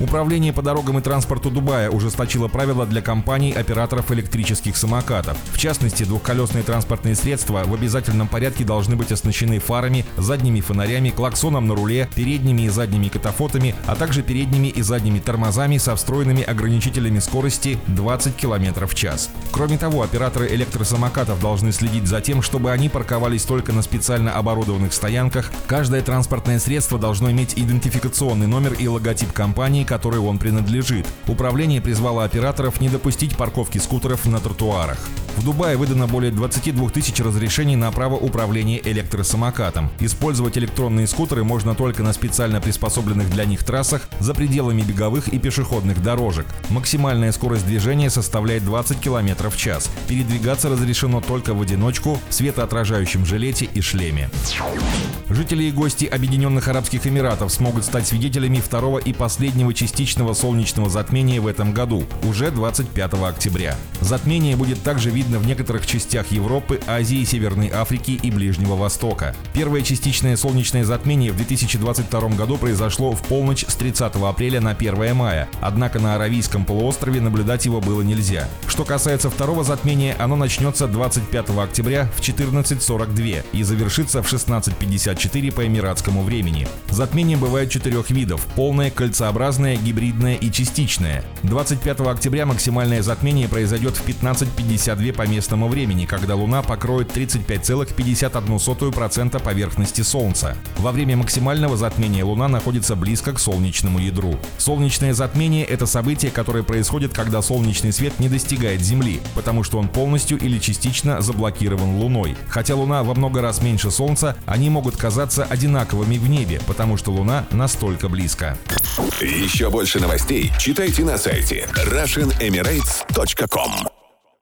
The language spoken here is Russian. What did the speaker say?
Управление по дорогам и транспорту Дубая ужесточило правила для компаний операторов электрических самокатов. В частности, двухколесные транспортные средства в обязательном порядке должны быть оснащены фарами, задними фонарями, клаксоном на руле, передними и задними катафотами, а также передними и задними тормозами со встроенными ограничителями скорости 20 км в час. Кроме того, операторы электросамокатов должны следить за тем, чтобы они парковались только на специально оборудованных стоянках. Каждое транспортное средство должно иметь идентификационный номер и логотип компании, которой он принадлежит. Управление призвало операторов не допустить парковки скутеров на тротуарах. В Дубае выдано более 22 тысяч разрешений на право управления электросамокатом. Использовать электронные скутеры можно только на специально приспособленных для них трассах за пределами беговых и пешеходных дорожек. Максимальная скорость движения составляет 20 км в час. Передвигаться разрешено только в одиночку, в светоотражающем жилете и шлеме. Жители и гости Объединенных Арабских Эмиратов смогут стать свидетелями второго и последнего частичного солнечного затмения в этом году, уже 25 октября. Затмение будет также видно видно в некоторых частях Европы, Азии, Северной Африки и Ближнего Востока. Первое частичное солнечное затмение в 2022 году произошло в полночь с 30 апреля на 1 мая, однако на Аравийском полуострове наблюдать его было нельзя. Что касается второго затмения, оно начнется 25 октября в 14.42 и завершится в 16.54 по эмиратскому времени. Затмения бывают четырех видов – полное, кольцеобразное, гибридное и частичное. 25 октября максимальное затмение произойдет в 15.52 по местному времени, когда Луна покроет 35,51% поверхности Солнца. Во время максимального затмения Луна находится близко к солнечному ядру. Солнечное затмение – это событие, которое происходит, когда солнечный свет не достигает Земли, потому что он полностью или частично заблокирован Луной. Хотя Луна во много раз меньше Солнца, они могут казаться одинаковыми в небе, потому что Луна настолько близко. Еще больше новостей читайте на сайте RussianEmirates.com